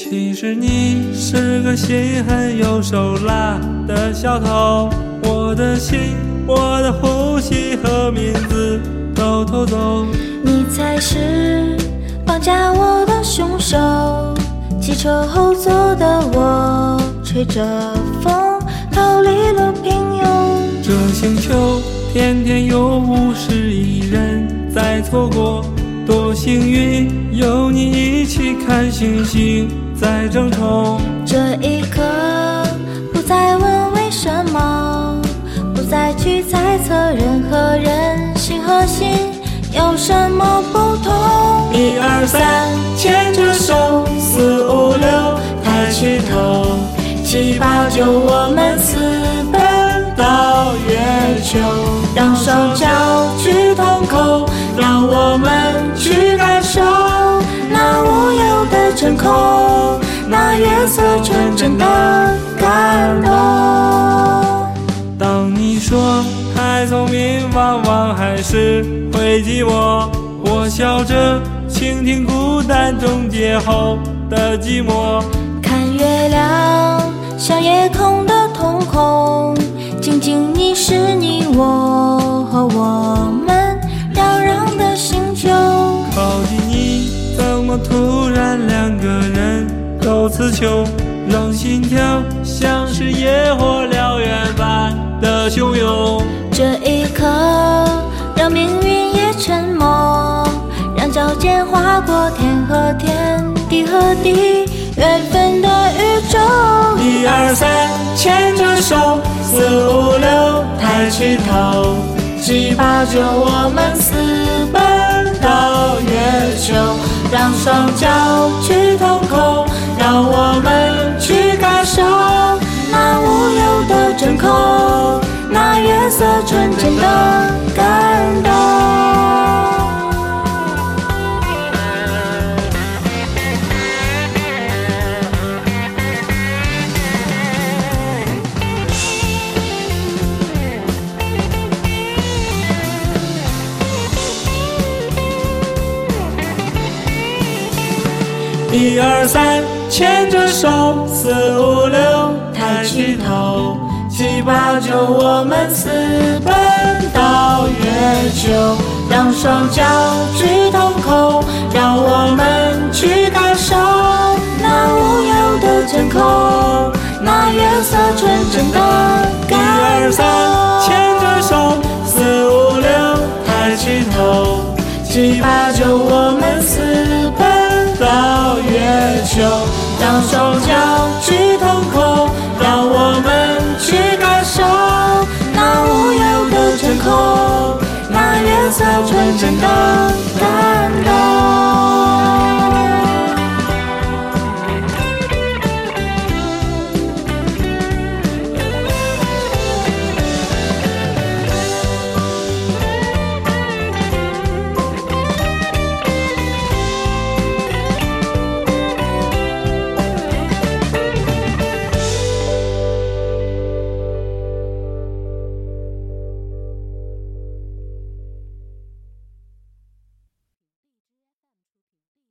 其实你是个心狠又手辣的小偷，我的心、我的呼吸和名字都偷走。你才是绑架我的凶手。汽车后座的我吹着风逃离了平庸。这星球天天有五十亿人在错过，多幸运有你一起看星星在争宠。这一刻，不再问为什么，不再去猜测人和人心和心有什么不同。一二三，牵着手；四五六，抬起头；七八九，我们私奔到月球。让双忧的真空，那月色纯真的感动。当你说太聪明，往往还是会寂寞。我笑着倾听孤单终结后的寂寞。看月亮像夜空的瞳孔，静静凝视你我和我们扰攘的星球。靠近你，怎么突然两都词穷？让心跳像是野火燎原般的汹涌。这一刻，让命运也沉默，让脚尖划过天和天，地和地，缘分的宇宙。一二三，牵着手；四五六，抬起头；七八九，我们私奔到月球。让双脚去腾空，让我们一二三，牵着手；四五六，抬起头；七八九，我们私奔到月球。让双脚去腾空，让我们去感受那无忧的真空，那月色纯真的感一二三，牵着手；四五六，抬起头；七八九，我们私月球。让双脚去腾空，让我们去感受那无忧的真空，那月色纯真的感动